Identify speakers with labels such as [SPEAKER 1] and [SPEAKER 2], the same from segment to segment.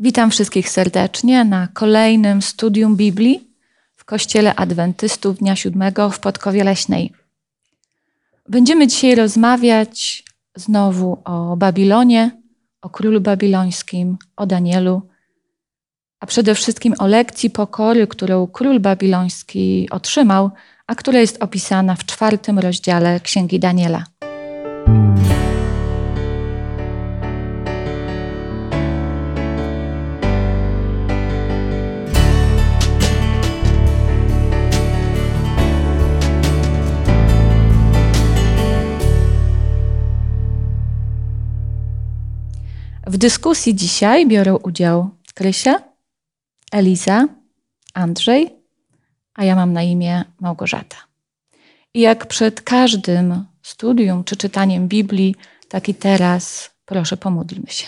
[SPEAKER 1] Witam wszystkich serdecznie na kolejnym studium Biblii w Kościele Adwentystów Dnia Siódmego w Podkowie Leśnej. Będziemy dzisiaj rozmawiać znowu o Babilonie, o królu babilońskim, o Danielu, a przede wszystkim o lekcji pokory, którą król babiloński otrzymał, a która jest opisana w czwartym rozdziale Księgi Daniela. W dyskusji dzisiaj biorą udział Krysia, Eliza, Andrzej, a ja mam na imię Małgorzata. I jak przed każdym studium czy czytaniem Biblii, tak i teraz proszę pomódlmy się.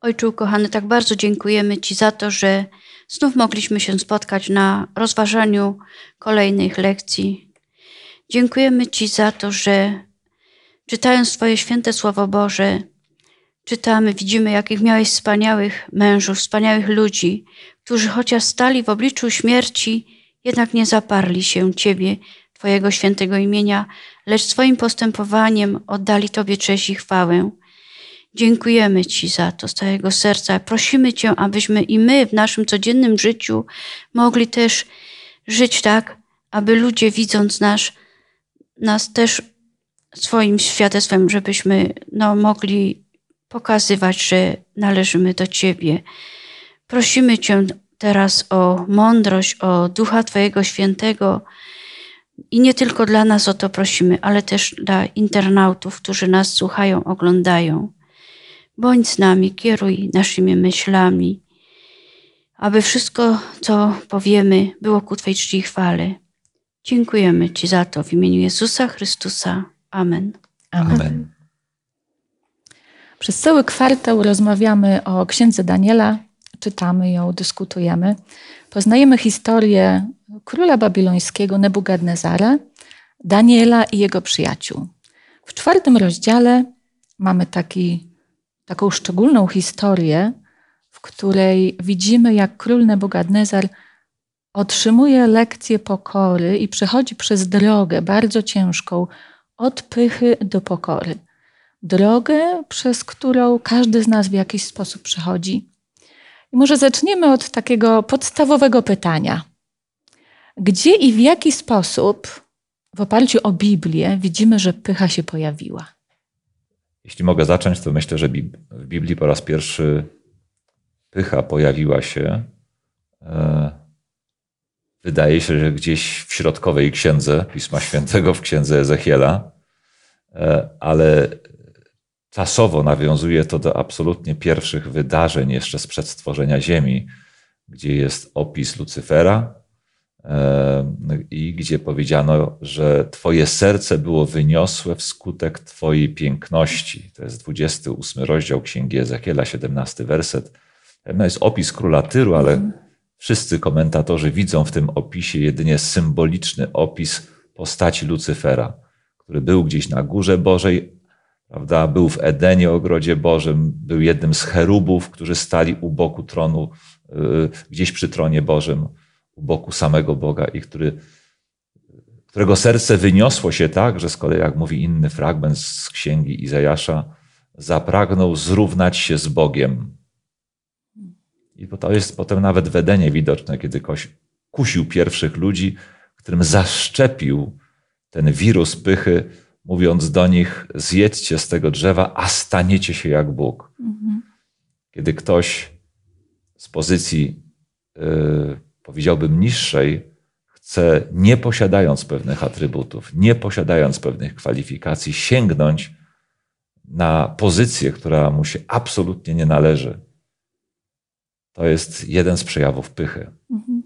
[SPEAKER 2] Ojcze kochany, tak bardzo dziękujemy Ci za to, że znów mogliśmy się spotkać na rozważaniu kolejnych lekcji. Dziękujemy Ci za to, że czytając Twoje święte Słowo Boże, czytamy, widzimy, jakich miałeś wspaniałych mężów, wspaniałych ludzi, którzy chociaż stali w obliczu śmierci, jednak nie zaparli się Ciebie, Twojego świętego imienia, lecz swoim postępowaniem oddali Tobie cześć i chwałę. Dziękujemy Ci za to z całego serca. Prosimy Cię, abyśmy i my w naszym codziennym życiu mogli też żyć tak, aby ludzie widząc nas, nas też swoim świadectwem, żebyśmy no, mogli pokazywać, że należymy do Ciebie. Prosimy Cię teraz o mądrość, o Ducha Twojego Świętego i nie tylko dla nas o to prosimy, ale też dla internautów, którzy nas słuchają, oglądają. Bądź z nami, kieruj naszymi myślami, aby wszystko, co powiemy, było ku Twojej czci chwale. Dziękujemy Ci za to w imieniu Jezusa Chrystusa. Amen.
[SPEAKER 1] Amen. Amen. Przez cały kwartał rozmawiamy o księdze Daniela, czytamy ją, dyskutujemy. Poznajemy historię króla babilońskiego Nebukadnezara, Daniela i jego przyjaciół. W czwartym rozdziale mamy taki, taką szczególną historię, w której widzimy, jak król Nebukadnezar otrzymuje lekcję pokory i przechodzi przez drogę bardzo ciężką od pychy do pokory drogę, przez którą każdy z nas w jakiś sposób przechodzi. I może zaczniemy od takiego podstawowego pytania. Gdzie i w jaki sposób w oparciu o Biblię widzimy, że pycha się pojawiła?
[SPEAKER 3] Jeśli mogę zacząć, to myślę, że w Biblii po raz pierwszy pycha pojawiła się. E, wydaje się, że gdzieś w środkowej księdze Pisma Świętego, w księdze Ezechiela, e, ale Czasowo nawiązuje to do absolutnie pierwszych wydarzeń jeszcze sprzed stworzenia Ziemi, gdzie jest opis Lucyfera e, i gdzie powiedziano, że Twoje serce było wyniosłe wskutek Twojej piękności. To jest 28 rozdział Księgi Ezechiela, 17 werset. To jest opis króla Tyru, ale wszyscy komentatorzy widzą w tym opisie jedynie symboliczny opis postaci Lucyfera, który był gdzieś na górze Bożej, Prawda? Był w Edenie, ogrodzie Bożym, był jednym z cherubów, którzy stali u boku tronu, y, gdzieś przy tronie Bożym, u boku samego Boga i który, którego serce wyniosło się tak, że z kolei, jak mówi inny fragment z księgi Izajasza, zapragnął zrównać się z Bogiem. I to jest potem nawet w Edenie widoczne, kiedy kusił pierwszych ludzi, którym zaszczepił ten wirus pychy, mówiąc do nich: zjedźcie z tego drzewa, a staniecie się jak Bóg. Mhm. Kiedy ktoś z pozycji, yy, powiedziałbym, niższej, chce, nie posiadając pewnych atrybutów, nie posiadając pewnych kwalifikacji, sięgnąć na pozycję, która mu się absolutnie nie należy. To jest jeden z przejawów pychy. Mhm.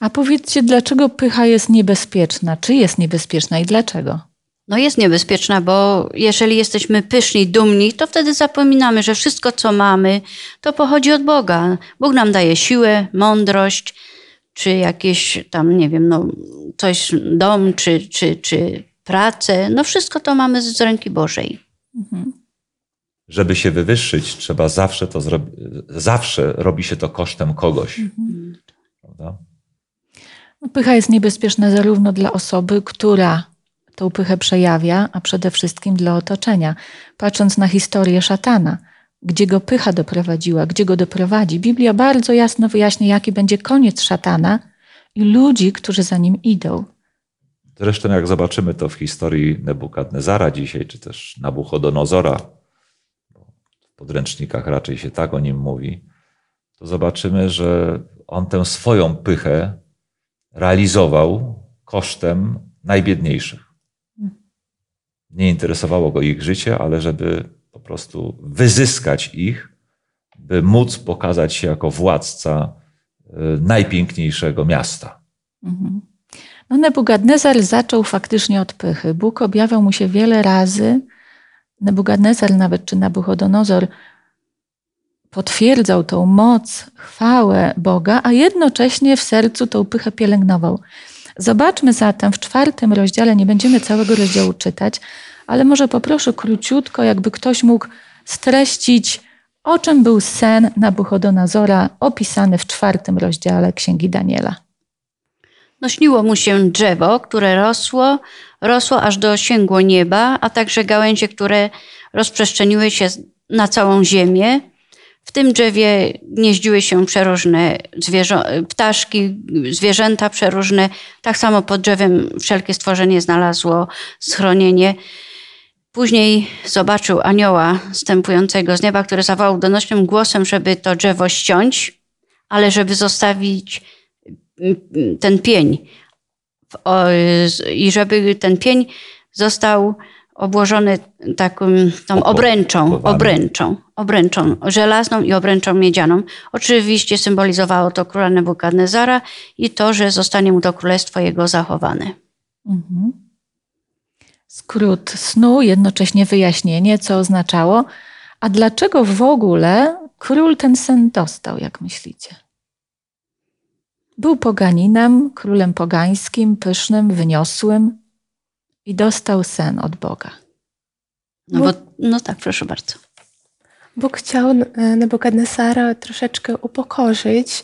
[SPEAKER 1] A powiedzcie, dlaczego pycha jest niebezpieczna? Czy jest niebezpieczna i dlaczego?
[SPEAKER 2] No jest niebezpieczna, bo jeżeli jesteśmy pyszni, dumni, to wtedy zapominamy, że wszystko, co mamy, to pochodzi od Boga. Bóg nam daje siłę, mądrość, czy jakieś tam, nie wiem, no, coś, dom, czy, czy, czy pracę. No wszystko to mamy z ręki Bożej. Mhm.
[SPEAKER 3] żeby się wywyższyć, trzeba zawsze to zrobić, zawsze robi się to kosztem kogoś.
[SPEAKER 1] Mhm. Prawda? Pycha jest niebezpieczna zarówno dla osoby, która tą pychę przejawia, a przede wszystkim dla otoczenia. Patrząc na historię szatana, gdzie go pycha doprowadziła, gdzie go doprowadzi, Biblia bardzo jasno wyjaśnia, jaki będzie koniec szatana i ludzi, którzy za nim idą.
[SPEAKER 3] Zresztą, jak zobaczymy to w historii Nebukadnezara dzisiaj, czy też Nabuchodonozora, w podręcznikach raczej się tak o nim mówi, to zobaczymy, że on tę swoją pychę realizował kosztem najbiedniejszych. Nie interesowało go ich życie, ale żeby po prostu wyzyskać ich, by móc pokazać się jako władca y, najpiękniejszego miasta. Mhm.
[SPEAKER 1] No Nebukadnezar zaczął faktycznie od pychy. Bóg objawiał mu się wiele razy. Nebukadnezar nawet, czy Nabuchodonozor potwierdzał tą moc, chwałę Boga, a jednocześnie w sercu tą pychę pielęgnował. Zobaczmy zatem w czwartym rozdziale, nie będziemy całego rozdziału czytać, ale może poproszę króciutko, jakby ktoś mógł streścić, o czym był sen Nabuchodonozora opisany w czwartym rozdziale Księgi Daniela.
[SPEAKER 2] No śniło mu się drzewo, które rosło, rosło aż dosięgło nieba, a także gałęzie, które rozprzestrzeniły się na całą ziemię. W tym drzewie gnieździły się przeróżne zwierzę, ptaszki, zwierzęta przeróżne. Tak samo pod drzewem wszelkie stworzenie znalazło schronienie. Później zobaczył anioła stępującego z nieba, który zawołał donośnym głosem, żeby to drzewo ściąć, ale żeby zostawić ten pień i żeby ten pień został obłożony taką tą obręczą, obręczą, obręczą żelazną i obręczą miedzianą. Oczywiście symbolizowało to króla Nebukadnezara i to, że zostanie mu to królestwo jego zachowane. Mhm.
[SPEAKER 1] Skrót snu, jednocześnie wyjaśnienie, co oznaczało. A dlaczego w ogóle król ten sen dostał, jak myślicie? Był poganinem, królem pogańskim, pysznym, wyniosłym i dostał sen od Boga.
[SPEAKER 2] No, bo, no tak, proszę bardzo.
[SPEAKER 4] Bóg chciał e, Nebukadnesara troszeczkę upokorzyć.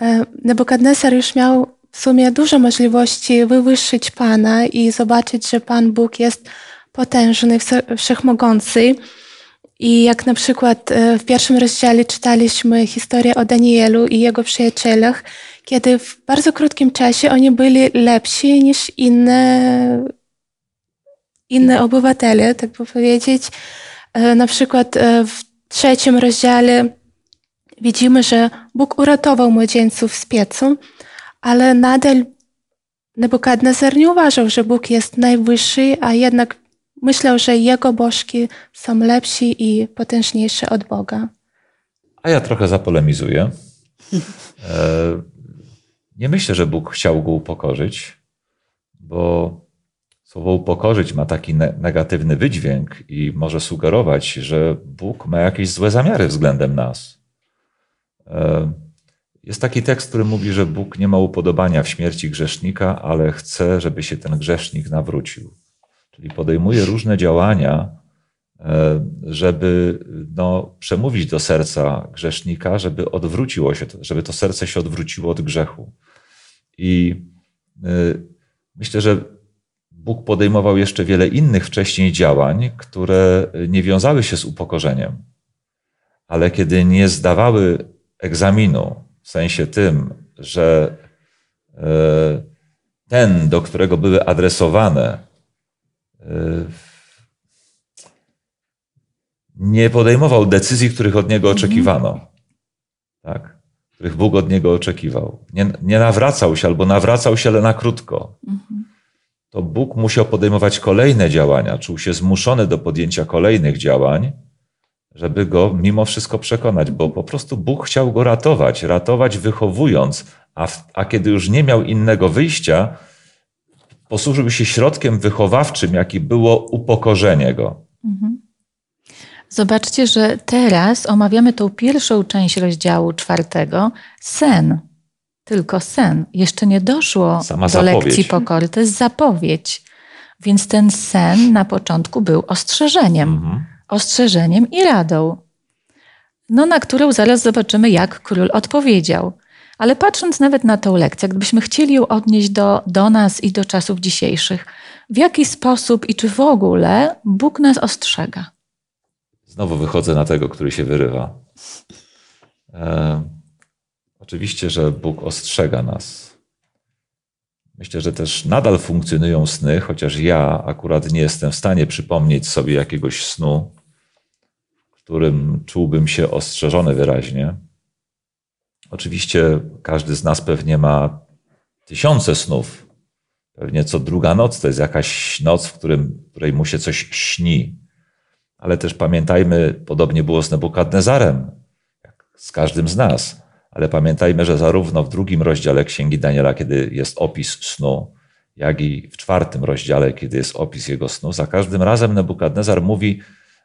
[SPEAKER 4] E, Nebukadnesar już miał w sumie dużo możliwości wywyższyć Pana i zobaczyć, że Pan Bóg jest potężny, wszechmogący. I jak na przykład e, w pierwszym rozdziale czytaliśmy historię o Danielu i jego przyjacielach, kiedy w bardzo krótkim czasie oni byli lepsi niż inne, inne obywatele, tak by powiedzieć. Na przykład w trzecim rozdziale widzimy, że Bóg uratował młodzieńców z piecu, ale nadal Nebukadnezar nie uważał, że Bóg jest najwyższy, a jednak myślał, że jego bożki są lepsi i potężniejsze od Boga.
[SPEAKER 3] A ja trochę zapolemizuję. Nie myślę, że Bóg chciał go upokorzyć, bo słowo upokorzyć ma taki negatywny wydźwięk i może sugerować, że Bóg ma jakieś złe zamiary względem nas. E, jest taki tekst, który mówi, że Bóg nie ma upodobania w śmierci grzesznika, ale chce, żeby się ten grzesznik nawrócił. Czyli podejmuje różne działania, e, żeby no, przemówić do serca grzesznika, żeby odwróciło się, żeby to serce się odwróciło od grzechu. I y, myślę, że Bóg podejmował jeszcze wiele innych wcześniej działań, które nie wiązały się z upokorzeniem, ale kiedy nie zdawały egzaminu, w sensie tym, że y, ten, do którego były adresowane, y, nie podejmował decyzji, których od niego oczekiwano. Tak? których Bóg od niego oczekiwał. Nie, nie nawracał się albo nawracał się, ale na krótko. To Bóg musiał podejmować kolejne działania, czuł się zmuszony do podjęcia kolejnych działań, żeby go mimo wszystko przekonać, bo po prostu Bóg chciał go ratować, ratować wychowując, a, a kiedy już nie miał innego wyjścia, posłużył się środkiem wychowawczym, jaki było upokorzenie go. Mhm.
[SPEAKER 1] Zobaczcie, że teraz omawiamy tą pierwszą część rozdziału czwartego, sen. Tylko sen. Jeszcze nie doszło Sama do zapowiedź. lekcji pokory. To jest zapowiedź. Więc ten sen na początku był ostrzeżeniem. Mhm. ostrzeżeniem i radą. No, na którą zaraz zobaczymy, jak król odpowiedział. Ale patrząc nawet na tę lekcję, gdybyśmy chcieli ją odnieść do, do nas i do czasów dzisiejszych, w jaki sposób i czy w ogóle Bóg nas ostrzega?
[SPEAKER 3] Znowu wychodzę na tego, który się wyrywa. E, oczywiście, że Bóg ostrzega nas. Myślę, że też nadal funkcjonują sny, chociaż ja akurat nie jestem w stanie przypomnieć sobie jakiegoś snu, w którym czułbym się ostrzeżony wyraźnie. Oczywiście każdy z nas pewnie ma tysiące snów. Pewnie co druga noc to jest jakaś noc, w którym, której mu się coś śni. Ale też pamiętajmy, podobnie było z Nebukadnezarem, jak z każdym z nas. Ale pamiętajmy, że zarówno w drugim rozdziale Księgi Daniela, kiedy jest opis snu, jak i w czwartym rozdziale, kiedy jest opis jego snu, za każdym razem Nebukadnezar mówi,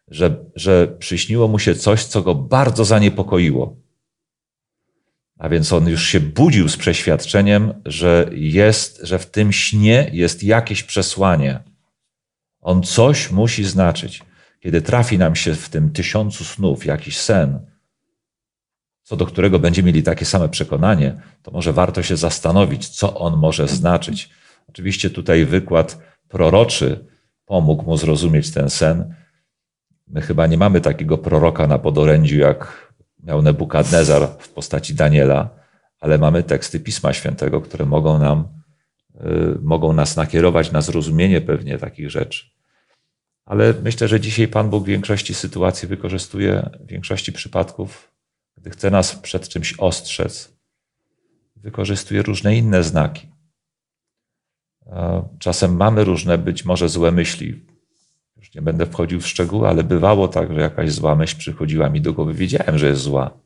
[SPEAKER 3] że, że przyśniło mu się coś, co go bardzo zaniepokoiło. A więc on już się budził z przeświadczeniem, że jest, że w tym śnie jest jakieś przesłanie. On coś musi znaczyć. Kiedy trafi nam się w tym tysiącu snów jakiś sen, co do którego będziemy mieli takie same przekonanie, to może warto się zastanowić, co on może znaczyć. Oczywiście tutaj wykład proroczy pomógł mu zrozumieć ten sen. My chyba nie mamy takiego proroka na podorędziu jak miał Nebukadnezar w postaci Daniela, ale mamy teksty Pisma Świętego, które mogą nam, y, mogą nas nakierować na zrozumienie pewnie takich rzeczy. Ale myślę, że dzisiaj Pan Bóg w większości sytuacji wykorzystuje, w większości przypadków, gdy chce nas przed czymś ostrzec, wykorzystuje różne inne znaki. Czasem mamy różne być może złe myśli, już nie będę wchodził w szczegóły, ale bywało tak, że jakaś zła myśl przychodziła mi do głowy. Wiedziałem, że jest zła,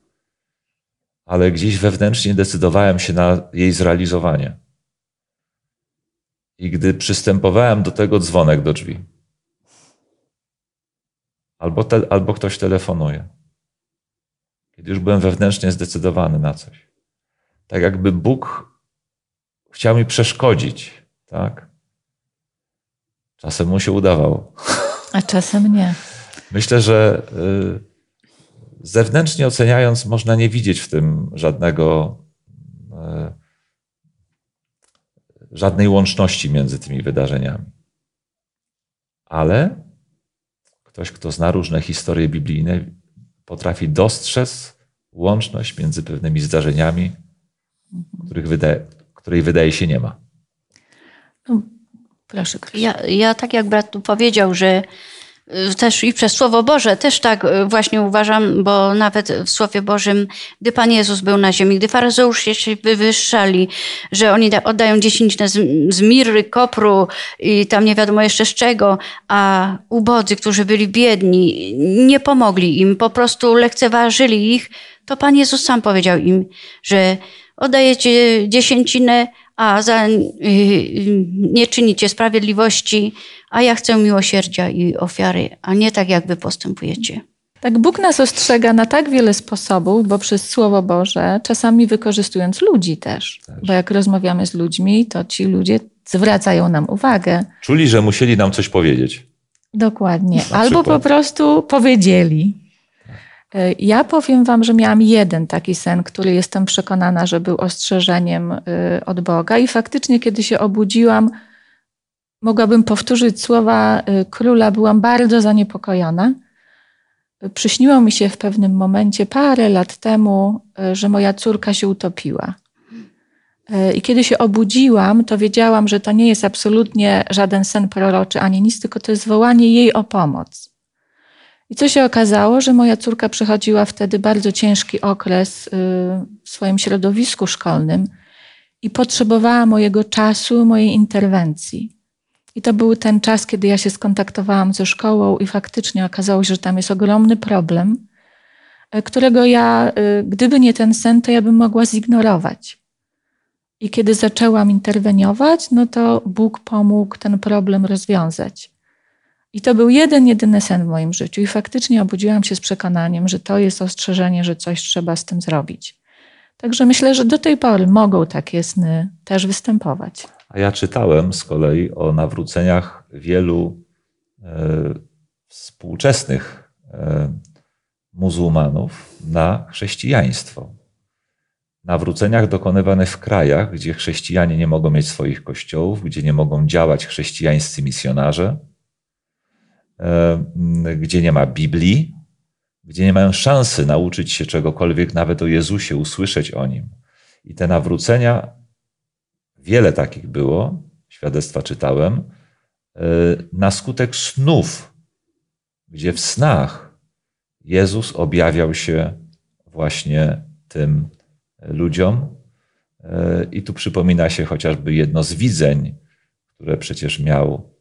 [SPEAKER 3] ale gdzieś wewnętrznie decydowałem się na jej zrealizowanie. I gdy przystępowałem do tego, dzwonek do drzwi. Albo, te, albo ktoś telefonuje. Kiedy już byłem wewnętrznie zdecydowany na coś. Tak jakby Bóg chciał mi przeszkodzić, tak? Czasem mu się udawało.
[SPEAKER 1] A czasem nie.
[SPEAKER 3] Myślę, że y, zewnętrznie oceniając, można nie widzieć w tym żadnego, y, żadnej łączności między tymi wydarzeniami. Ale ktoś, kto zna różne historie biblijne, potrafi dostrzec łączność między pewnymi zdarzeniami, których wydaje, której wydaje się nie ma.
[SPEAKER 1] No, Proszę,
[SPEAKER 2] ja, ja tak jak brat tu powiedział, że też i przez Słowo Boże. Też tak y, właśnie uważam, bo nawet w Słowie Bożym, gdy Pan Jezus był na ziemi, gdy faryzeusze się wywyższali, że oni oddają dziesięcinę z, mirry, kopru i tam nie wiadomo jeszcze z czego, a ubodzy, którzy byli biedni, nie pomogli im, po prostu lekceważyli ich, to Pan Jezus sam powiedział im, że oddajecie dziesięcinę, a za, y, y, nie czynicie sprawiedliwości, a ja chcę miłosierdzia i ofiary, a nie tak, jak wy postępujecie.
[SPEAKER 1] Tak, Bóg nas ostrzega na tak wiele sposobów, bo przez Słowo Boże, czasami wykorzystując ludzi też. też. Bo jak rozmawiamy z ludźmi, to ci ludzie zwracają nam uwagę.
[SPEAKER 3] Czuli, że musieli nam coś powiedzieć.
[SPEAKER 1] Dokładnie. Albo po prostu powiedzieli. E, ja powiem Wam, że miałam jeden taki sen, który jestem przekonana, że był ostrzeżeniem e, od Boga, i faktycznie, kiedy się obudziłam, mogłabym powtórzyć słowa e, króla, byłam bardzo zaniepokojona. Przyśniło mi się w pewnym momencie parę lat temu, że moja córka się utopiła. I kiedy się obudziłam, to wiedziałam, że to nie jest absolutnie żaden sen proroczy ani nic, tylko to jest wołanie jej o pomoc. I co się okazało, że moja córka przechodziła wtedy bardzo ciężki okres y, w swoim środowisku szkolnym i potrzebowała mojego czasu, mojej interwencji. I to był ten czas, kiedy ja się skontaktowałam ze szkołą i faktycznie okazało się, że tam jest ogromny problem, y, którego ja, y, gdyby nie ten sen, to ja bym mogła zignorować. I kiedy zaczęłam interweniować, no to Bóg pomógł ten problem rozwiązać. I to był jeden, jedyny sen w moim życiu. I faktycznie obudziłam się z przekonaniem, że to jest ostrzeżenie, że coś trzeba z tym zrobić. Także myślę, że do tej pory mogą takie sny też występować.
[SPEAKER 3] A ja czytałem z kolei o nawróceniach wielu e, współczesnych muzułmanów na chrześcijaństwo. Nawróceniach dokonywanych w krajach, gdzie chrześcijanie nie mogą mieć swoich kościołów, gdzie nie mogą działać chrześcijańscy misjonarze, gdzie nie ma Biblii, gdzie nie mają szansy nauczyć się czegokolwiek, nawet o Jezusie, usłyszeć o nim. I te nawrócenia, wiele takich było, świadectwa czytałem, e, na skutek snów, gdzie w snach Jezus objawiał się właśnie tym ludziom. E, I tu przypomina się chociażby jedno z widzeń, które przecież miał e,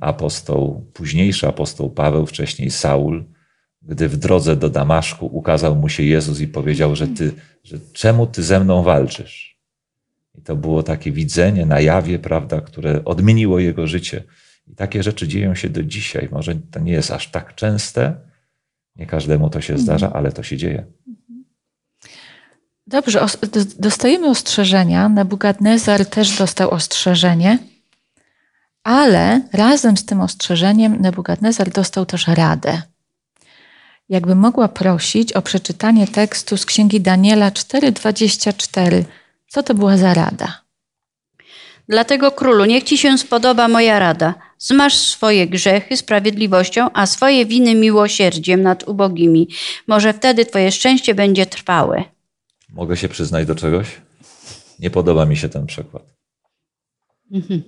[SPEAKER 3] apostoł, późniejszy apostoł Paweł, wcześniej Saul, gdy w drodze do Damaszku ukazał mu się Jezus i powiedział, że ty, że czemu ty ze mną walczysz? I to było takie widzenie na jawie, prawda, które odmieniło jego życie. I takie rzeczy dzieją się do dzisiaj. Może to nie jest aż tak częste, nie każdemu to się zdarza, ale to się dzieje.
[SPEAKER 1] Dobrze, dostajemy ostrzeżenia. Nebukadnezar też dostał ostrzeżenie, ale razem z tym ostrzeżeniem Nebukadnezar dostał też radę. Jakby mogła prosić o przeczytanie tekstu z księgi Daniela 4:24. Co to była za rada?
[SPEAKER 2] Dlatego królu, niech ci się spodoba moja rada. Zmasz swoje grzechy sprawiedliwością, a swoje winy miłosierdziem nad ubogimi. Może wtedy twoje szczęście będzie trwałe.
[SPEAKER 3] Mogę się przyznać do czegoś? Nie podoba mi się ten przykład. Mhm.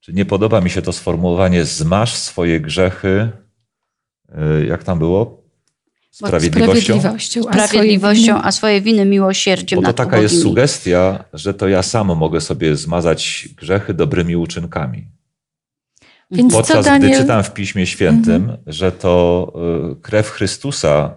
[SPEAKER 3] Czy nie podoba mi się to sformułowanie zmasz swoje grzechy, e, jak tam było?
[SPEAKER 1] Sprawiedliwością?
[SPEAKER 2] Sprawiedliwością, a, Sprawiedliwością, a swoje winy miłosierdziem.
[SPEAKER 3] Bo to taka jest sugestia, że to ja sam mogę sobie zmazać grzechy dobrymi uczynkami. Więc Podczas Daniel... gdy czytam w Piśmie Świętym, mhm. że to e, krew Chrystusa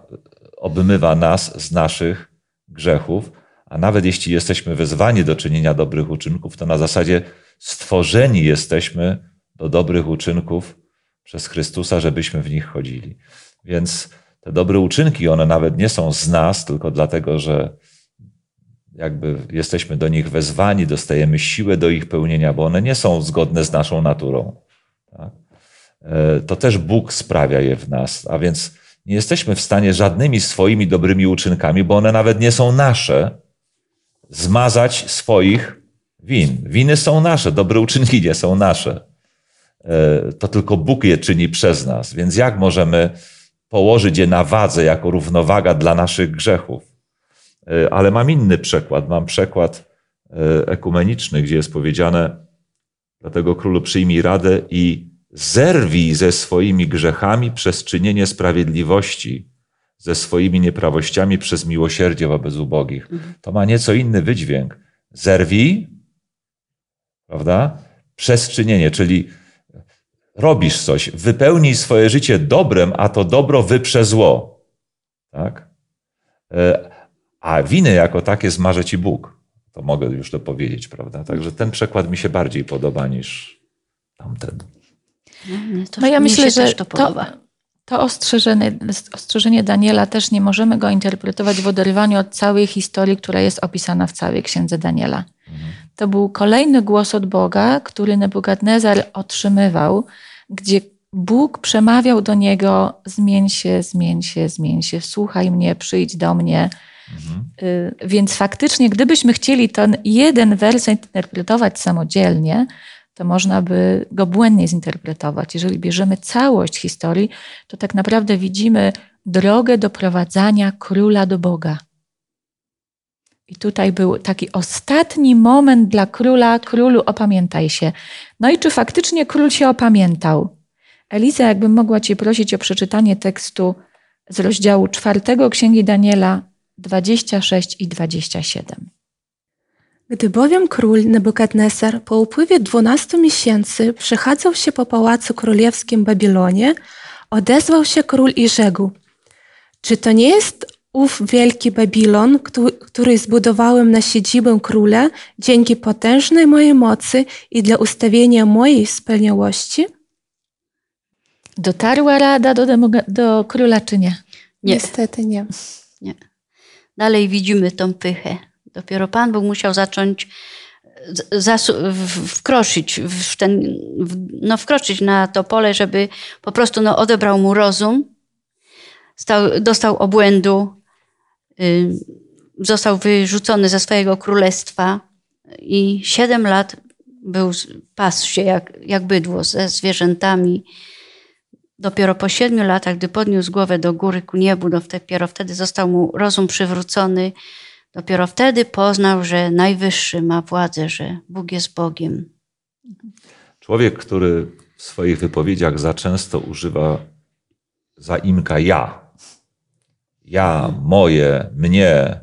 [SPEAKER 3] obmywa nas z naszych grzechów, a nawet jeśli jesteśmy wezwani do czynienia dobrych uczynków, to na zasadzie stworzeni jesteśmy do dobrych uczynków przez Chrystusa, żebyśmy w nich chodzili. Więc te dobre uczynki, one nawet nie są z nas, tylko dlatego, że jakby jesteśmy do nich wezwani, dostajemy siłę do ich pełnienia, bo one nie są zgodne z naszą naturą. Tak? E, to też Bóg sprawia je w nas, a więc nie jesteśmy w stanie żadnymi swoimi dobrymi uczynkami, bo one nawet nie są nasze, zmazać swoich win. Winy są nasze, dobre uczynki są nasze. E, to tylko Bóg je czyni przez nas. Więc jak możemy położyć je na wadze jako równowaga dla naszych grzechów? E, ale mam inny przykład. Mam przykład e, ekumeniczny, gdzie jest powiedziane, dlatego królu przyjmij radę i Zerwij ze swoimi grzechami przez czynienie sprawiedliwości, ze swoimi nieprawościami przez miłosierdzie wobec ubogich. To ma nieco inny wydźwięk. Zerwij, prawda? Przez czynienie, czyli robisz coś, wypełnij swoje życie dobrem, a to dobro wyprze zło. Tak? E, a winy jako takie zmarze ci Bóg. To mogę już to powiedzieć, prawda? Także ten przekład mi się bardziej podoba niż tamten.
[SPEAKER 1] No, to, no ja myślę, że to, to, to ostrzeżenie, ostrzeżenie Daniela też nie możemy go interpretować w oderwaniu od całej historii, która jest opisana w całej księdze Daniela. Mhm. To był kolejny głos od Boga, który Nebukadnezar otrzymywał, gdzie Bóg przemawiał do niego: zmień się, zmień się, zmień się, słuchaj mnie, przyjdź do mnie. Mhm. Y, więc faktycznie, gdybyśmy chcieli ten jeden wers interpretować samodzielnie, to można by go błędnie zinterpretować. Jeżeli bierzemy całość historii, to tak naprawdę widzimy drogę doprowadzania króla do Boga. I tutaj był taki ostatni moment dla króla: Królu, opamiętaj się. No i czy faktycznie król się opamiętał? Eliza, jakbym mogła Cię prosić o przeczytanie tekstu z rozdziału czwartego Księgi Daniela 26 i 27.
[SPEAKER 4] Gdy bowiem król Nebukadnesar po upływie dwunastu miesięcy przechadzał się po pałacu królewskim Babilonie, odezwał się król i rzekł: Czy to nie jest ów wielki Babilon, który zbudowałem na siedzibę króla dzięki potężnej mojej mocy i dla ustawienia mojej wspaniałości?
[SPEAKER 1] Dotarła rada do, do króla, czy nie?
[SPEAKER 4] nie? Niestety nie.
[SPEAKER 2] nie. Dalej widzimy tą pychę. Dopiero Pan Bóg musiał zacząć wkroczyć w ten, no wkroczyć na to pole, żeby po prostu no, odebrał mu rozum, stał, dostał obłędu, został wyrzucony ze swojego królestwa i siedem lat był, pasł się jak, jak bydło ze zwierzętami. Dopiero po siedmiu latach, gdy podniósł głowę do góry ku niebu, dopiero wtedy został mu rozum przywrócony. Dopiero wtedy poznał, że Najwyższy ma władzę, że Bóg jest Bogiem.
[SPEAKER 3] Człowiek, który w swoich wypowiedziach za często używa zaimka ja. Ja, moje, mnie.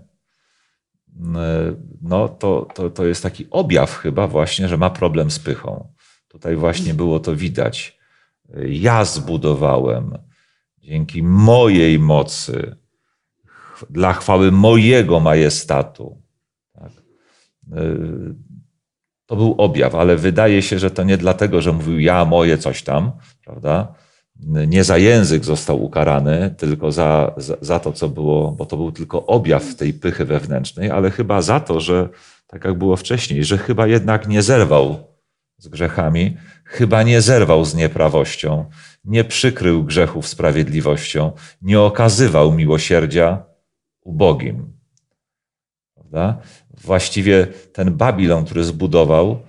[SPEAKER 3] No to, to, to jest taki objaw chyba właśnie, że ma problem z pychą. Tutaj właśnie było to widać. Ja zbudowałem dzięki mojej mocy dla chwały mojego majestatu. Tak. Y, to był objaw, ale wydaje się, że to nie dlatego, że mówił ja, moje, coś tam, prawda? Nie za język został ukarany, tylko za, za, za to, co było, bo to był tylko objaw tej pychy wewnętrznej, ale chyba za to, że tak jak było wcześniej, że chyba jednak nie zerwał z grzechami, chyba nie zerwał z nieprawością, nie przykrył grzechów sprawiedliwością, nie okazywał miłosierdzia, ubogim. Prawda? Właściwie ten Babilon, który zbudował,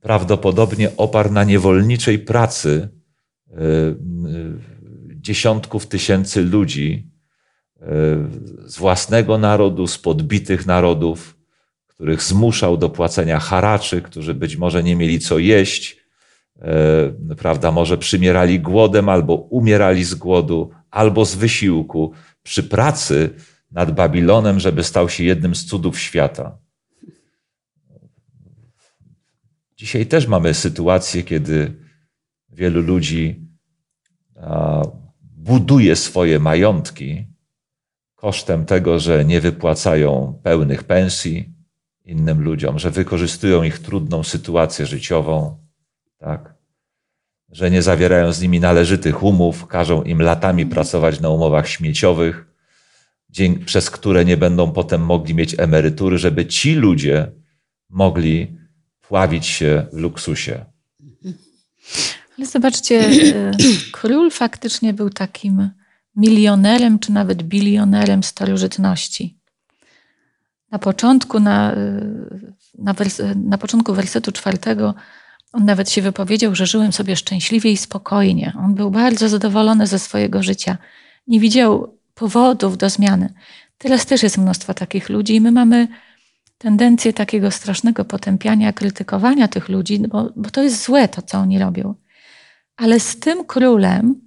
[SPEAKER 3] prawdopodobnie oparł na niewolniczej pracy dziesiątków tysięcy ludzi y, z własnego narodu, z podbitych narodów, których zmuszał do płacenia haraczy, którzy być może nie mieli co jeść, prawda, może przymierali głodem, albo umierali z głodu, albo z wysiłku. Przy pracy nad Babilonem, żeby stał się jednym z cudów świata. Dzisiaj też mamy sytuację, kiedy wielu ludzi buduje swoje majątki kosztem tego, że nie wypłacają pełnych pensji innym ludziom, że wykorzystują ich trudną sytuację życiową, tak? że nie zawierają z nimi należytych umów, każą im latami pracować na umowach śmieciowych, przez które nie będą potem mogli mieć emerytury, żeby ci ludzie mogli pławić się w luksusie.
[SPEAKER 1] Zobaczcie, e, król faktycznie był takim milionerem, czy nawet bilionerem starożytności. Na początku, na, e, na, wers na początku wersetu czwartego on nawet się wypowiedział, że żyłem sobie szczęśliwie i spokojnie. On był bardzo zadowolony ze swojego życia. Nie widział powodów do zmiany. Teraz też jest mnóstwo takich ludzi i my mamy tendencję takiego strasznego potępiania, krytykowania tych ludzi, bo, bo to jest złe to, co oni robią. Ale z tym królem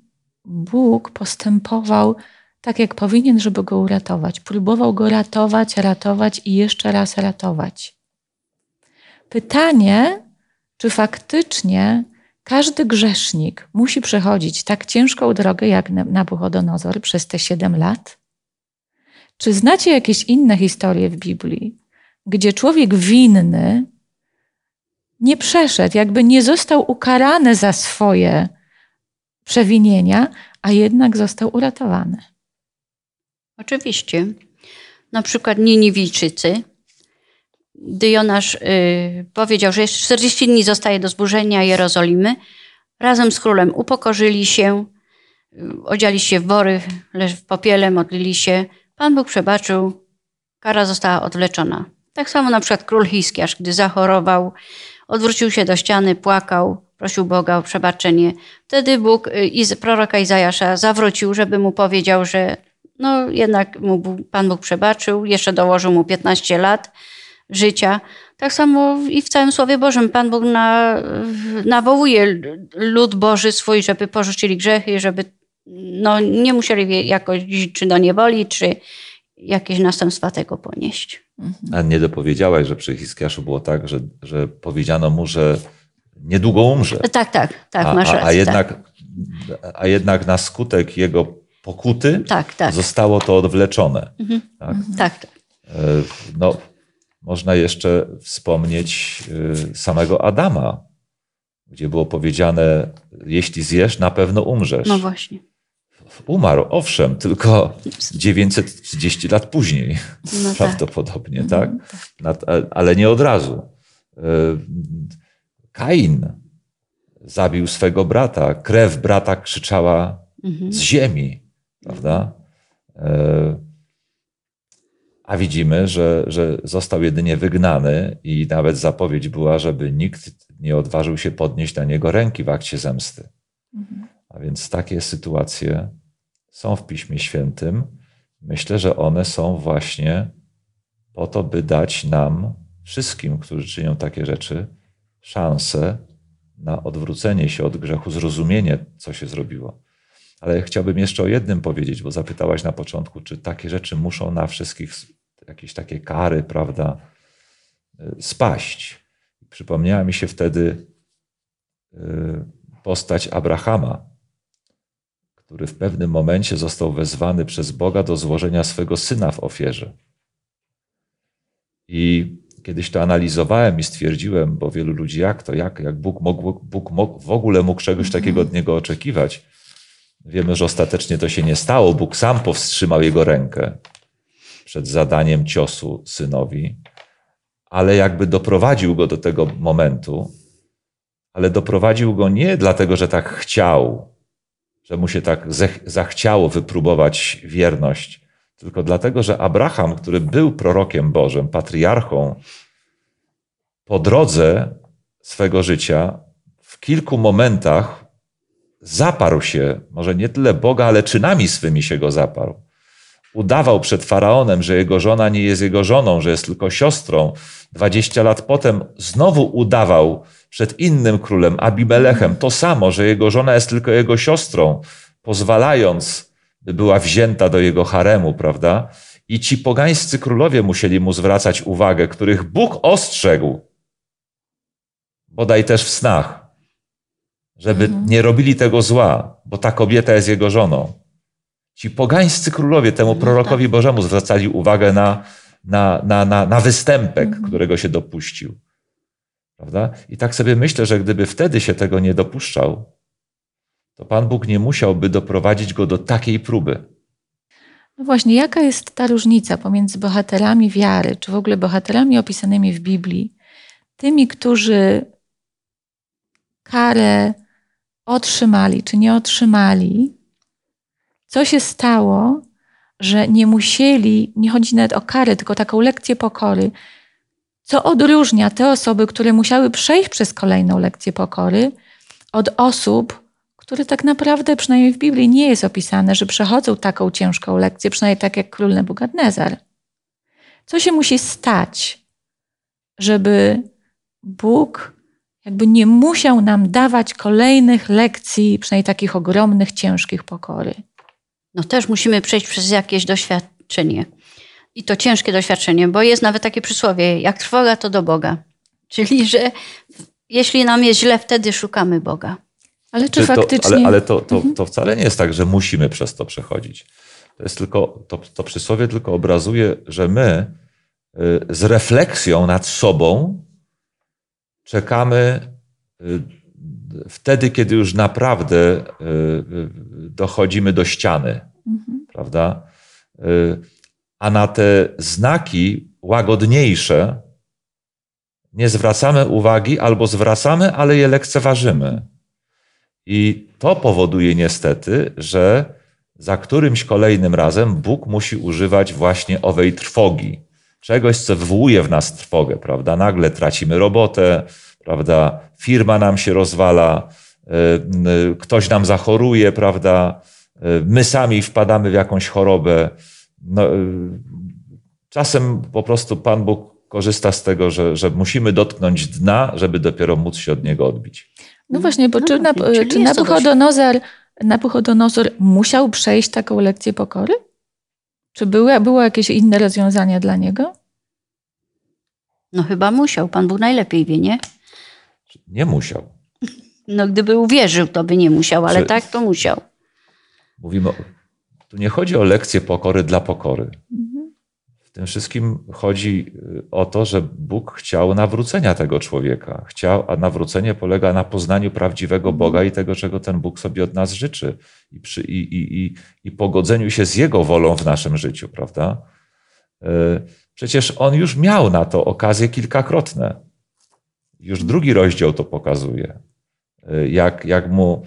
[SPEAKER 1] Bóg postępował tak, jak powinien, żeby go uratować. Próbował go ratować, ratować i jeszcze raz ratować. Pytanie, czy faktycznie każdy grzesznik musi przechodzić tak ciężką drogę jak Nabuchodonozor przez te siedem lat? Czy znacie jakieś inne historie w Biblii, gdzie człowiek winny nie przeszedł, jakby nie został ukarany za swoje przewinienia, a jednak został uratowany?
[SPEAKER 2] Oczywiście. Na przykład Niniwijczycy gdy Jonasz y, powiedział, że jeszcze 40 dni zostaje do zburzenia Jerozolimy, razem z królem upokorzyli się, y, odziali się w wory, w popiele, modlili się. Pan Bóg przebaczył, kara została odwleczona. Tak samo na przykład król Hiskiarz, gdy zachorował, odwrócił się do ściany, płakał, prosił Boga o przebaczenie. Wtedy Bóg y, proroka Izajasza zawrócił, żeby mu powiedział, że no jednak mu Pan Bóg przebaczył, jeszcze dołożył mu 15 lat życia. Tak samo i w całym Słowie Bożym Pan Bóg na, nawołuje lud Boży swój, żeby porzucili grzechy, żeby no, nie musieli jakoś czy do niewoli, czy jakieś następstwa tego ponieść.
[SPEAKER 3] A nie dopowiedziałaś, że przy Hiskiaszu było tak, że, że powiedziano mu, że niedługo umrze.
[SPEAKER 2] Tak, tak, tak,
[SPEAKER 3] a,
[SPEAKER 2] masz rację.
[SPEAKER 3] A, a, jednak, tak. a jednak na skutek jego pokuty
[SPEAKER 2] tak, tak.
[SPEAKER 3] zostało to odwleczone. Mhm.
[SPEAKER 2] Tak? tak, tak.
[SPEAKER 3] E, no, można jeszcze wspomnieć y, samego Adama, gdzie było powiedziane: Jeśli zjesz, na pewno umrzesz.
[SPEAKER 2] No właśnie.
[SPEAKER 3] Umarł, owszem, tylko 930 lat później, no tak. prawdopodobnie, tak. tak? Ale nie od razu. Kain zabił swego brata, krew brata krzyczała mhm. z ziemi, prawda? A widzimy, że, że został jedynie wygnany i nawet zapowiedź była, żeby nikt nie odważył się podnieść na niego ręki w akcie zemsty. Mhm. A więc takie sytuacje są w Piśmie Świętym. Myślę, że one są właśnie po to, by dać nam, wszystkim, którzy czynią takie rzeczy, szansę na odwrócenie się od grzechu, zrozumienie, co się zrobiło. Ale chciałbym jeszcze o jednym powiedzieć, bo zapytałaś na początku, czy takie rzeczy muszą na wszystkich, jakieś takie kary, prawda, spaść. Przypomniała mi się wtedy y, postać Abrahama, który w pewnym momencie został wezwany przez Boga do złożenia swego syna w ofierze. I kiedyś to analizowałem i stwierdziłem, bo wielu ludzi, jak to, jak, jak Bóg, mógł, Bóg mógł, w ogóle mógł czegoś takiego od niego oczekiwać. Wiemy, że ostatecznie to się nie stało. Bóg sam powstrzymał jego rękę przed zadaniem ciosu synowi, ale jakby doprowadził go do tego momentu, ale doprowadził go nie dlatego, że tak chciał, że mu się tak zachciało wypróbować wierność, tylko dlatego, że Abraham, który był prorokiem Bożym, patriarchą, po drodze swego życia w kilku momentach zaparł się, może nie tyle Boga, ale czynami swymi się go zaparł. Udawał przed faraonem, że jego żona nie jest jego żoną, że jest tylko siostrą. Dwadzieścia lat potem znowu udawał przed innym królem, Abimelechem, to samo, że jego żona jest tylko jego siostrą, pozwalając by była wzięta do jego haremu, prawda? I ci pogańscy królowie musieli mu zwracać uwagę, których Bóg ostrzegł, bodaj też w snach, żeby mhm. nie robili tego zła, bo ta kobieta jest jego żoną. Ci pogańscy królowie temu no prorokowi tak. Bożemu zwracali uwagę na, na, na, na, na występek, mhm. którego się dopuścił. Prawda? I tak sobie myślę, że gdyby wtedy się tego nie dopuszczał, to Pan Bóg nie musiałby doprowadzić go do takiej próby.
[SPEAKER 1] No właśnie, jaka jest ta różnica pomiędzy bohaterami wiary, czy w ogóle bohaterami opisanymi w Biblii, tymi, którzy karę otrzymali, czy nie otrzymali? Co się stało, że nie musieli, nie chodzi nawet o karę, tylko taką lekcję pokory. Co odróżnia te osoby, które musiały przejść przez kolejną lekcję pokory, od osób, które tak naprawdę, przynajmniej w Biblii, nie jest opisane, że przechodzą taką ciężką lekcję, przynajmniej tak jak król Nebukadnezar. Co się musi stać, żeby Bóg jakby nie musiał nam dawać kolejnych lekcji, przynajmniej takich ogromnych, ciężkich pokory?
[SPEAKER 2] No też musimy przejść przez jakieś doświadczenie. I to ciężkie doświadczenie, bo jest nawet takie przysłowie, jak trwoga, to do Boga. Czyli, że jeśli nam jest źle, wtedy szukamy Boga.
[SPEAKER 1] Ale czy, czy faktycznie...
[SPEAKER 3] To, ale ale to, to, mhm. to wcale nie jest tak, że musimy przez to przechodzić. To jest tylko, to, to przysłowie tylko obrazuje, że my y, z refleksją nad sobą czekamy y, wtedy, kiedy już naprawdę y, dochodzimy do ściany, mhm. prawda? A na te znaki łagodniejsze nie zwracamy uwagi albo zwracamy, ale je lekceważymy. I to powoduje niestety, że za którymś kolejnym razem Bóg musi używać właśnie owej trwogi. Czegoś, co wywołuje w nas trwogę, prawda? Nagle tracimy robotę, prawda? Firma nam się rozwala, e, ktoś nam zachoruje, prawda? E, my sami wpadamy w jakąś chorobę. No, czasem po prostu Pan Bóg korzysta z tego, że, że musimy dotknąć dna, żeby dopiero móc się od niego odbić.
[SPEAKER 1] No właśnie, bo no, czy, na, czy Nabuchodonozor, Nabuchodonozor musiał przejść taką lekcję pokory? Czy były, było jakieś inne rozwiązania dla niego?
[SPEAKER 2] No chyba musiał. Pan Bóg najlepiej wie, nie?
[SPEAKER 3] Nie musiał.
[SPEAKER 2] No gdyby uwierzył, to by nie musiał, ale czy tak to musiał.
[SPEAKER 3] Mówimy, tu nie chodzi o lekcję pokory dla pokory tym wszystkim chodzi y, o to, że Bóg chciał nawrócenia tego człowieka. Chciał, a nawrócenie polega na poznaniu prawdziwego mhm. Boga i tego, czego ten Bóg sobie od nas życzy, i, przy, i, i, i, i pogodzeniu się z Jego wolą w naszym życiu, prawda? Y, przecież on już miał na to okazje kilkakrotne. Już drugi rozdział to pokazuje. Jak, jak mu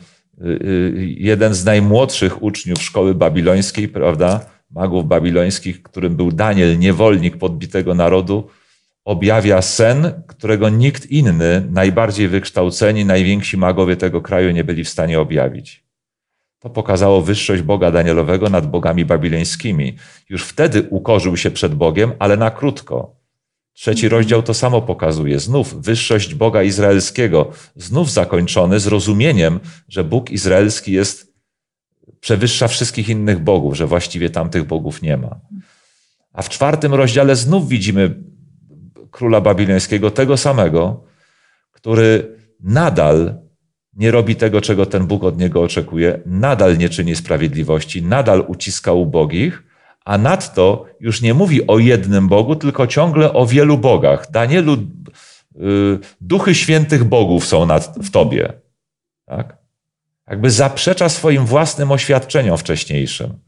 [SPEAKER 3] jeden z najmłodszych uczniów szkoły babilońskiej, prawda, magów babilońskich, którym był Daniel, niewolnik podbitego narodu, objawia sen, którego nikt inny, najbardziej wykształceni, najwięksi magowie tego kraju nie byli w stanie objawić. To pokazało wyższość Boga Danielowego nad bogami babilońskimi. Już wtedy ukorzył się przed Bogiem, ale na krótko. Trzeci rozdział to samo pokazuje. Znów wyższość Boga Izraelskiego, znów zakończony zrozumieniem, że Bóg Izraelski jest, przewyższa wszystkich innych bogów, że właściwie tamtych bogów nie ma. A w czwartym rozdziale znów widzimy króla babilońskiego, tego samego, który nadal nie robi tego, czego ten Bóg od niego oczekuje, nadal nie czyni sprawiedliwości, nadal uciska ubogich, a nadto już nie mówi o jednym Bogu, tylko ciągle o wielu bogach. Danielu, y, duchy świętych bogów są nad, w tobie. Tak? Jakby zaprzecza swoim własnym oświadczeniom wcześniejszym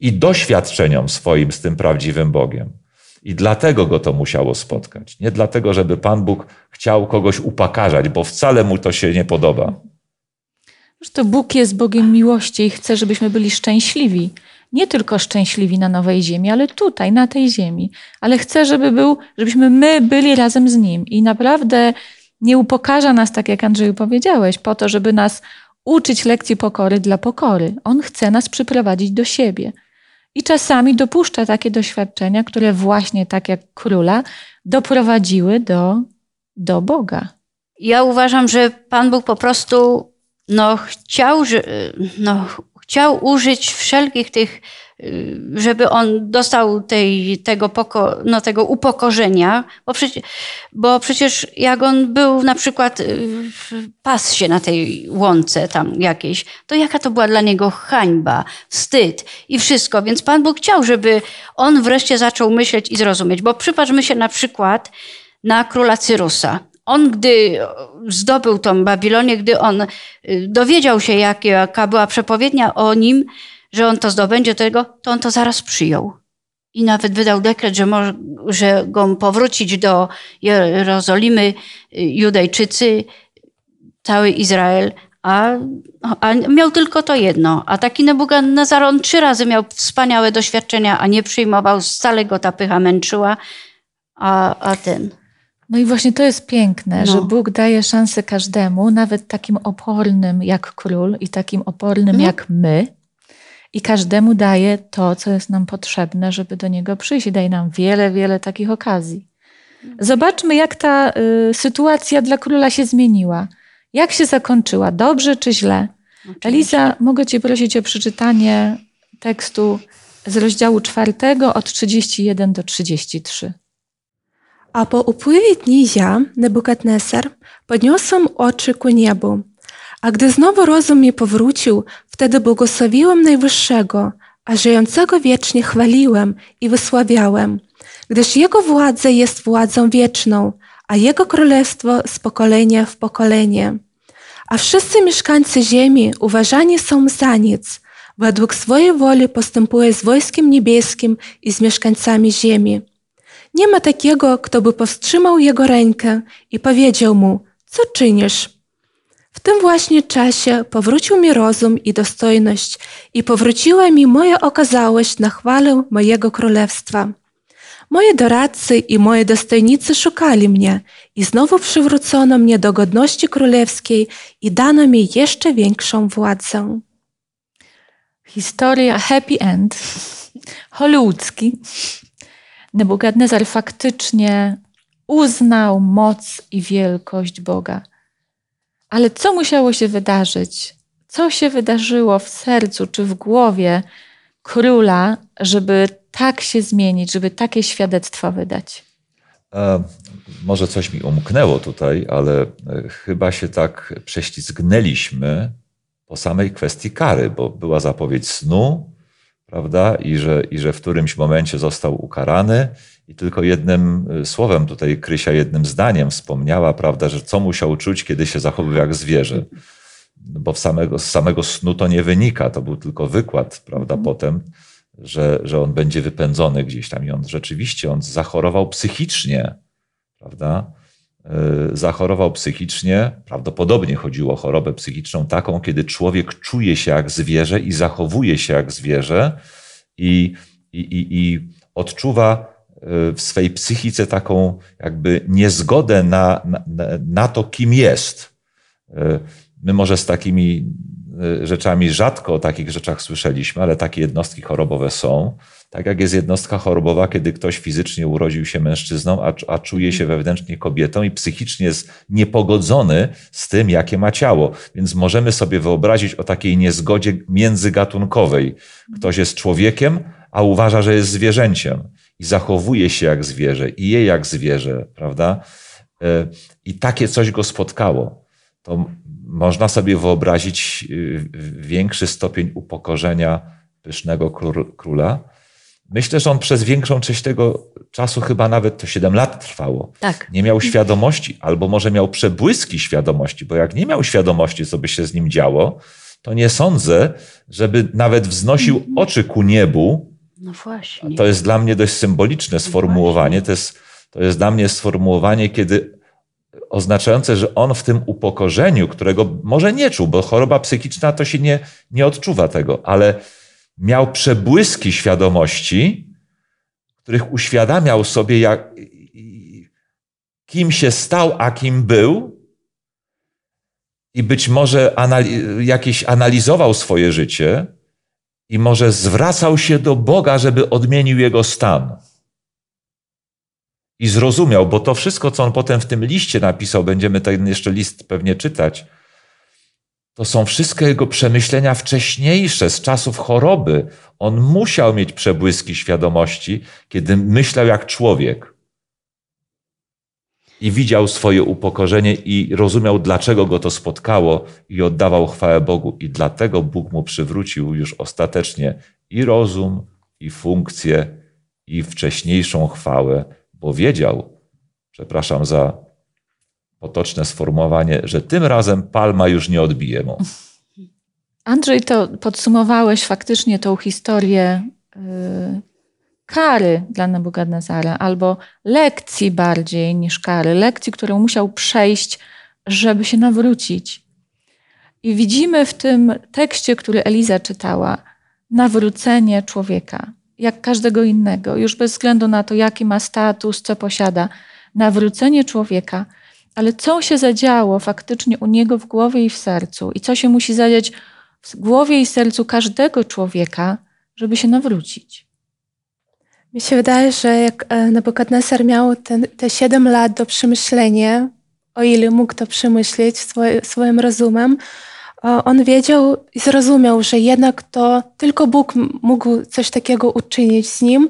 [SPEAKER 3] i doświadczeniom swoim z tym prawdziwym Bogiem. I dlatego go to musiało spotkać. Nie dlatego, żeby Pan Bóg chciał kogoś upakarzać, bo wcale mu to się nie podoba.
[SPEAKER 1] To Bóg jest Bogiem miłości i chce, żebyśmy byli szczęśliwi. Nie tylko szczęśliwi na nowej ziemi, ale tutaj, na tej ziemi. Ale chce, żeby był, żebyśmy my byli razem z Nim. I naprawdę nie upokarza nas, tak jak Andrzeju powiedziałeś, po to, żeby nas uczyć lekcji pokory dla pokory. On chce nas przyprowadzić do siebie. I czasami dopuszcza takie doświadczenia, które właśnie tak jak króla doprowadziły do, do Boga.
[SPEAKER 2] Ja uważam, że Pan Bóg po prostu no, chciał, że, no, chciał użyć wszelkich tych Y, żeby on dostał tej, tego, poko, no, tego upokorzenia, bo, przecież, bo przecież jak on był na przykład, y, pas się na tej łące tam jakiejś, to jaka to była dla niego hańba, wstyd i wszystko. Więc Pan Bóg chciał, żeby on wreszcie zaczął myśleć i zrozumieć. Bo przypatrzmy się na przykład na króla Cyrusa. On, gdy zdobył tą Babilonię, gdy on y, dowiedział się, jaka była przepowiednia o nim, że on to zdobędzie tego, to on to zaraz przyjął. I nawet wydał dekret, że, może, że go powrócić do Jerozolimy y, Judejczycy, cały Izrael, a, a miał tylko to jedno. A taki Nebukadnezar, on trzy razy miał wspaniałe doświadczenia, a nie przyjmował, wcale go ta pycha męczyła, a, a ten...
[SPEAKER 1] No i właśnie to jest piękne, no. że Bóg daje szansę każdemu, nawet takim opornym jak król i takim opornym no. jak my, i każdemu daje to, co jest nam potrzebne, żeby do niego przyjść. I daje nam wiele, wiele takich okazji. Zobaczmy, jak ta y, sytuacja dla króla się zmieniła. Jak się zakończyła? Dobrze czy źle? Oczywiście. Eliza, mogę Cię prosić o przeczytanie tekstu z rozdziału czwartego od 31 do 33.
[SPEAKER 4] A po upływie dni ja, Nebukadnesar, podniosłem oczy ku niebu a gdy znowu rozum mi powrócił, wtedy błogosławiłem Najwyższego, a żyjącego wiecznie chwaliłem i wysławiałem, gdyż Jego władza jest władzą wieczną, a Jego królestwo z pokolenia w pokolenie. A wszyscy mieszkańcy ziemi uważani są za nic, według swojej woli postępuje z wojskiem niebieskim i z mieszkańcami ziemi. Nie ma takiego, kto by powstrzymał jego rękę i powiedział mu, co czynisz? W tym właśnie czasie powrócił mi rozum i dostojność i powróciła mi moja okazałość na chwalę mojego królestwa. Moje doradcy i moje dostojnicy szukali mnie i znowu przywrócono mnie do godności królewskiej i dano mi jeszcze większą władzę.
[SPEAKER 1] Historia happy end, hollywoodzki. Nebukadnezar faktycznie uznał moc i wielkość Boga – ale co musiało się wydarzyć? Co się wydarzyło w sercu czy w głowie króla, żeby tak się zmienić, żeby takie świadectwo wydać?
[SPEAKER 3] E, może coś mi umknęło tutaj, ale e, chyba się tak prześlizgnęliśmy po samej kwestii kary, bo była zapowiedź snu, prawda, i że, i że w którymś momencie został ukarany i tylko jednym y, słowem tutaj Krysia jednym zdaniem wspomniała, prawda, że co musiał czuć, kiedy się zachowywał jak zwierzę. Bo samego, z samego snu to nie wynika, to był tylko wykład, prawda, mhm. potem, że, że on będzie wypędzony gdzieś tam i on rzeczywiście, on zachorował psychicznie, prawda. Zachorował psychicznie. Prawdopodobnie chodziło o chorobę psychiczną taką, kiedy człowiek czuje się jak zwierzę i zachowuje się jak zwierzę i, i, i, i odczuwa w swej psychice taką jakby niezgodę na, na, na to, kim jest. My może z takimi rzeczami rzadko o takich rzeczach słyszeliśmy, ale takie jednostki chorobowe są. Tak jak jest jednostka chorobowa, kiedy ktoś fizycznie urodził się mężczyzną, a, a czuje się wewnętrznie kobietą i psychicznie jest niepogodzony z tym, jakie ma ciało. Więc możemy sobie wyobrazić o takiej niezgodzie międzygatunkowej. Ktoś jest człowiekiem, a uważa, że jest zwierzęciem i zachowuje się jak zwierzę i je jak zwierzę, prawda? E, I takie coś go spotkało. To można sobie wyobrazić y, większy stopień upokorzenia pysznego króla. Myślę, że on przez większą część tego czasu, chyba nawet to 7 lat trwało,
[SPEAKER 2] tak.
[SPEAKER 3] nie miał świadomości, albo może miał przebłyski świadomości, bo jak nie miał świadomości, co by się z nim działo, to nie sądzę, żeby nawet wznosił mhm. oczy ku niebu.
[SPEAKER 2] No właśnie.
[SPEAKER 3] To jest dla mnie dość symboliczne sformułowanie. To jest, to jest dla mnie sformułowanie, kiedy oznaczające, że on w tym upokorzeniu, którego może nie czuł, bo choroba psychiczna to się nie, nie odczuwa tego, ale miał przebłyski świadomości, których uświadamiał sobie, jak, kim się stał, a kim był, i być może anali jakieś analizował swoje życie, i może zwracał się do Boga, żeby odmienił jego stan i zrozumiał, bo to wszystko, co on potem w tym liście napisał, będziemy ten jeszcze list pewnie czytać, to są wszystkie jego przemyślenia wcześniejsze, z czasów choroby. On musiał mieć przebłyski świadomości, kiedy myślał jak człowiek. I widział swoje upokorzenie i rozumiał, dlaczego go to spotkało, i oddawał chwałę Bogu. I dlatego Bóg mu przywrócił już ostatecznie i rozum, i funkcję, i wcześniejszą chwałę bo wiedział, przepraszam za potoczne sformułowanie, że tym razem palma już nie odbije mu.
[SPEAKER 1] Andrzej, to podsumowałeś faktycznie tą historię yy, kary dla Nebukadnezara, albo lekcji bardziej niż kary, lekcji, którą musiał przejść, żeby się nawrócić. I widzimy w tym tekście, który Eliza czytała, nawrócenie człowieka jak każdego innego, już bez względu na to, jaki ma status, co posiada, nawrócenie człowieka, ale co się zadziało faktycznie u niego w głowie i w sercu, i co się musi zadziać w głowie i sercu każdego człowieka, żeby się nawrócić.
[SPEAKER 4] Mi się wydaje, że jak e, Nebukadnesar miał ten, te 7 lat do przemyślenia, o ile mógł to przemyśleć swoim rozumem, on wiedział i zrozumiał, że jednak to tylko Bóg mógł coś takiego uczynić z nim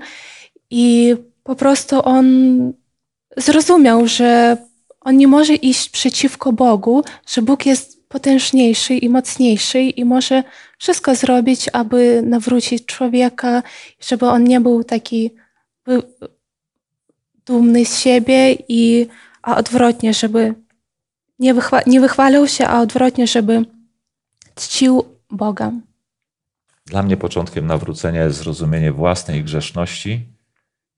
[SPEAKER 4] i po prostu on zrozumiał, że on nie może iść przeciwko Bogu, że Bóg jest potężniejszy i mocniejszy i może wszystko zrobić, aby nawrócić człowieka, żeby on nie był taki dumny z siebie, i, a odwrotnie, żeby nie, wychwa nie wychwalał się, a odwrotnie, żeby czcił Boga.
[SPEAKER 3] Dla mnie początkiem nawrócenia jest zrozumienie własnej grzeszności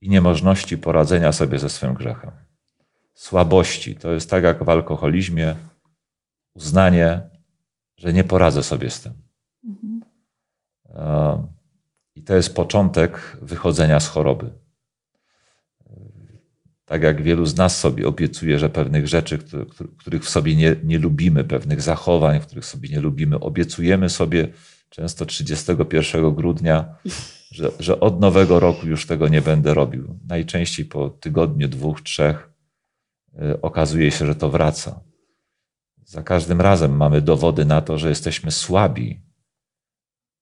[SPEAKER 3] i niemożności poradzenia sobie ze swym grzechem. Słabości to jest tak jak w alkoholizmie, uznanie, że nie poradzę sobie z tym. Mhm. I to jest początek wychodzenia z choroby. Tak jak wielu z nas sobie obiecuje, że pewnych rzeczy, których w sobie nie, nie lubimy, pewnych zachowań, których sobie nie lubimy, obiecujemy sobie często 31 grudnia, że, że od nowego roku już tego nie będę robił. Najczęściej po tygodniu, dwóch, trzech y, okazuje się, że to wraca. Za każdym razem mamy dowody na to, że jesteśmy słabi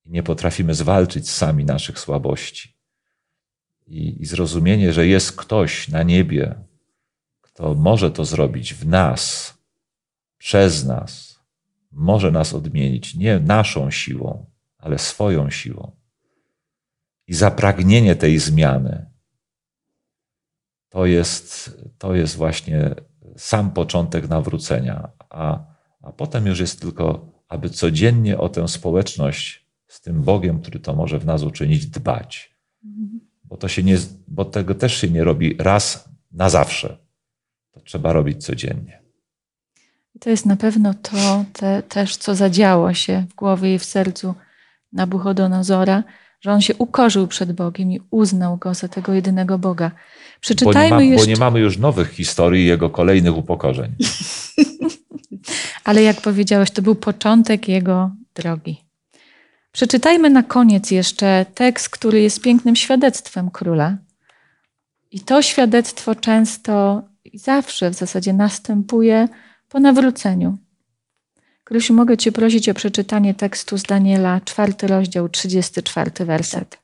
[SPEAKER 3] i nie potrafimy zwalczyć sami naszych słabości i, i zrozumienie, że jest ktoś na niebie, kto może to zrobić w nas, przez nas, może nas odmienić nie naszą siłą, ale swoją siłą. I zapragnienie tej zmiany to jest, to jest właśnie sam początek nawrócenia, a, a potem już jest tylko, aby codziennie o tę społeczność z tym Bogiem, który to może w nas uczynić, dbać. Bo, to się nie, bo tego też się nie robi raz na zawsze. to trzeba robić codziennie.
[SPEAKER 1] to jest na pewno to te, też, co zadziało się w głowie i w sercu Nabuchodonozora, że on się ukorzył przed Bogiem i uznał go za tego jedynego Boga.
[SPEAKER 3] Przeczytajmy bo nie, ma, jeszcze... bo nie mamy już nowych historii jego kolejnych upokorzeń.
[SPEAKER 1] Ale jak powiedziałeś, to był początek jego drogi. Przeczytajmy na koniec jeszcze tekst, który jest pięknym świadectwem króla. I to świadectwo często i zawsze w zasadzie następuje po nawróceniu. Krysiu, mogę Cię prosić o przeczytanie tekstu z Daniela, czwarty rozdział, 34 werset.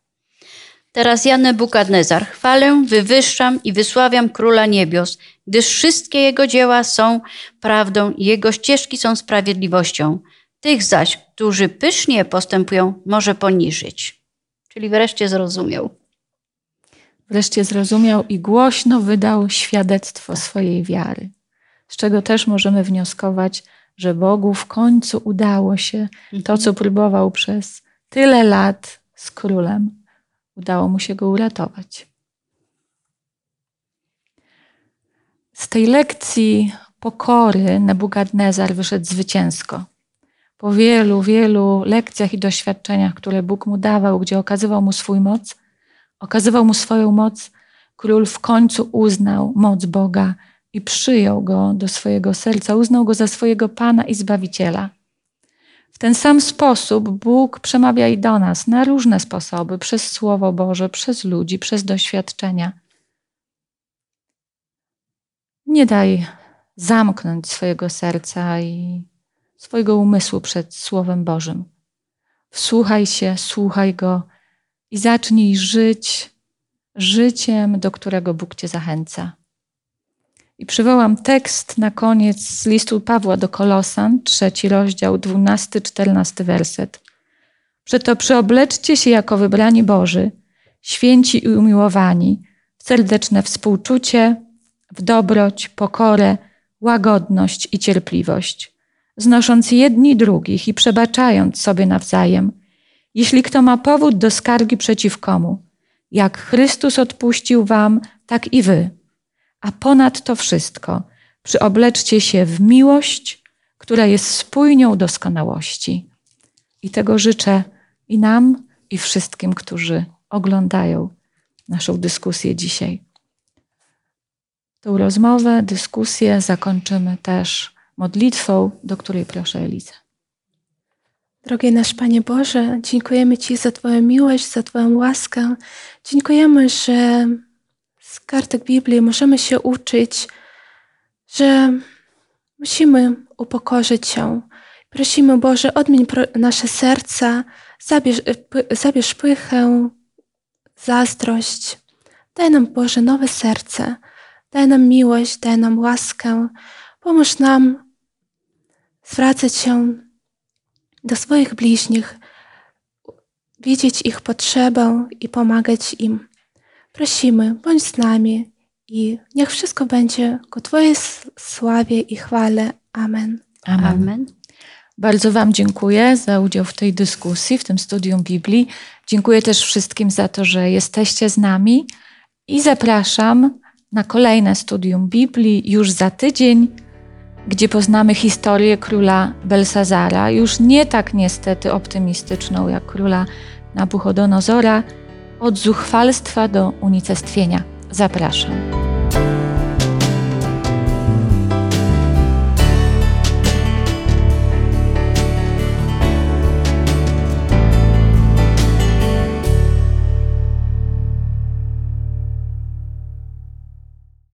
[SPEAKER 2] Teraz ja, Nebukadnezar, chwalę, wywyższam i wysławiam Króla Niebios, gdyż wszystkie Jego dzieła są prawdą i Jego ścieżki są sprawiedliwością. Tych zaś, którzy pysznie postępują, może poniżyć. Czyli wreszcie zrozumiał.
[SPEAKER 1] Wreszcie zrozumiał i głośno wydał świadectwo swojej wiary, z czego też możemy wnioskować, że Bogu w końcu udało się to, co próbował przez tyle lat z królem. Udało mu się go uratować. Z tej lekcji pokory Nebukadnezar wyszedł zwycięsko. Po wielu, wielu lekcjach i doświadczeniach, które Bóg mu dawał, gdzie okazywał mu swój moc, okazywał mu swoją moc, król w końcu uznał moc Boga i przyjął go do swojego serca, uznał go za swojego Pana i Zbawiciela. W ten sam sposób Bóg przemawia i do nas na różne sposoby, przez Słowo Boże, przez ludzi, przez doświadczenia. Nie daj zamknąć swojego serca i swojego umysłu przed Słowem Bożym. Wsłuchaj się, słuchaj Go i zacznij żyć życiem, do którego Bóg Cię zachęca. I przywołam tekst na koniec z listu Pawła do Kolosan, trzeci rozdział, dwunasty, czternasty werset. Przeto przyobleczcie się jako wybrani Boży, święci i umiłowani, w serdeczne współczucie, w dobroć, pokorę, łagodność i cierpliwość, znosząc jedni drugich i przebaczając sobie nawzajem, jeśli kto ma powód do skargi przeciw komu. Jak Chrystus odpuścił wam, tak i wy a ponad to wszystko przyobleczcie się w miłość, która jest spójnią doskonałości. I tego życzę i nam, i wszystkim, którzy oglądają naszą dyskusję dzisiaj. Tą rozmowę, dyskusję zakończymy też modlitwą, do której proszę Elizę.
[SPEAKER 4] Drogi nasz Panie Boże, dziękujemy Ci za Twoją miłość, za Twoją łaskę. Dziękujemy, że z kartek Biblii możemy się uczyć, że musimy upokorzyć się. Prosimy Boże, odmień nasze serca, zabierz, zabierz pychę, zazdrość. Daj nam, Boże, nowe serce. Daj nam miłość, daj nam łaskę. Pomóż nam zwracać się do swoich bliźnich, widzieć ich potrzebę i pomagać im. Prosimy, bądź z nami i niech wszystko będzie ku Twojej sławie i chwale. Amen.
[SPEAKER 1] Amen. Amen. Bardzo Wam dziękuję za udział w tej dyskusji, w tym studium Biblii. Dziękuję też wszystkim za to, że jesteście z nami i zapraszam na kolejne studium Biblii już za tydzień, gdzie poznamy historię króla Belsazara, już nie tak niestety optymistyczną jak króla Nabuchodonozora, od zuchwalstwa do unicestwienia. Zapraszam.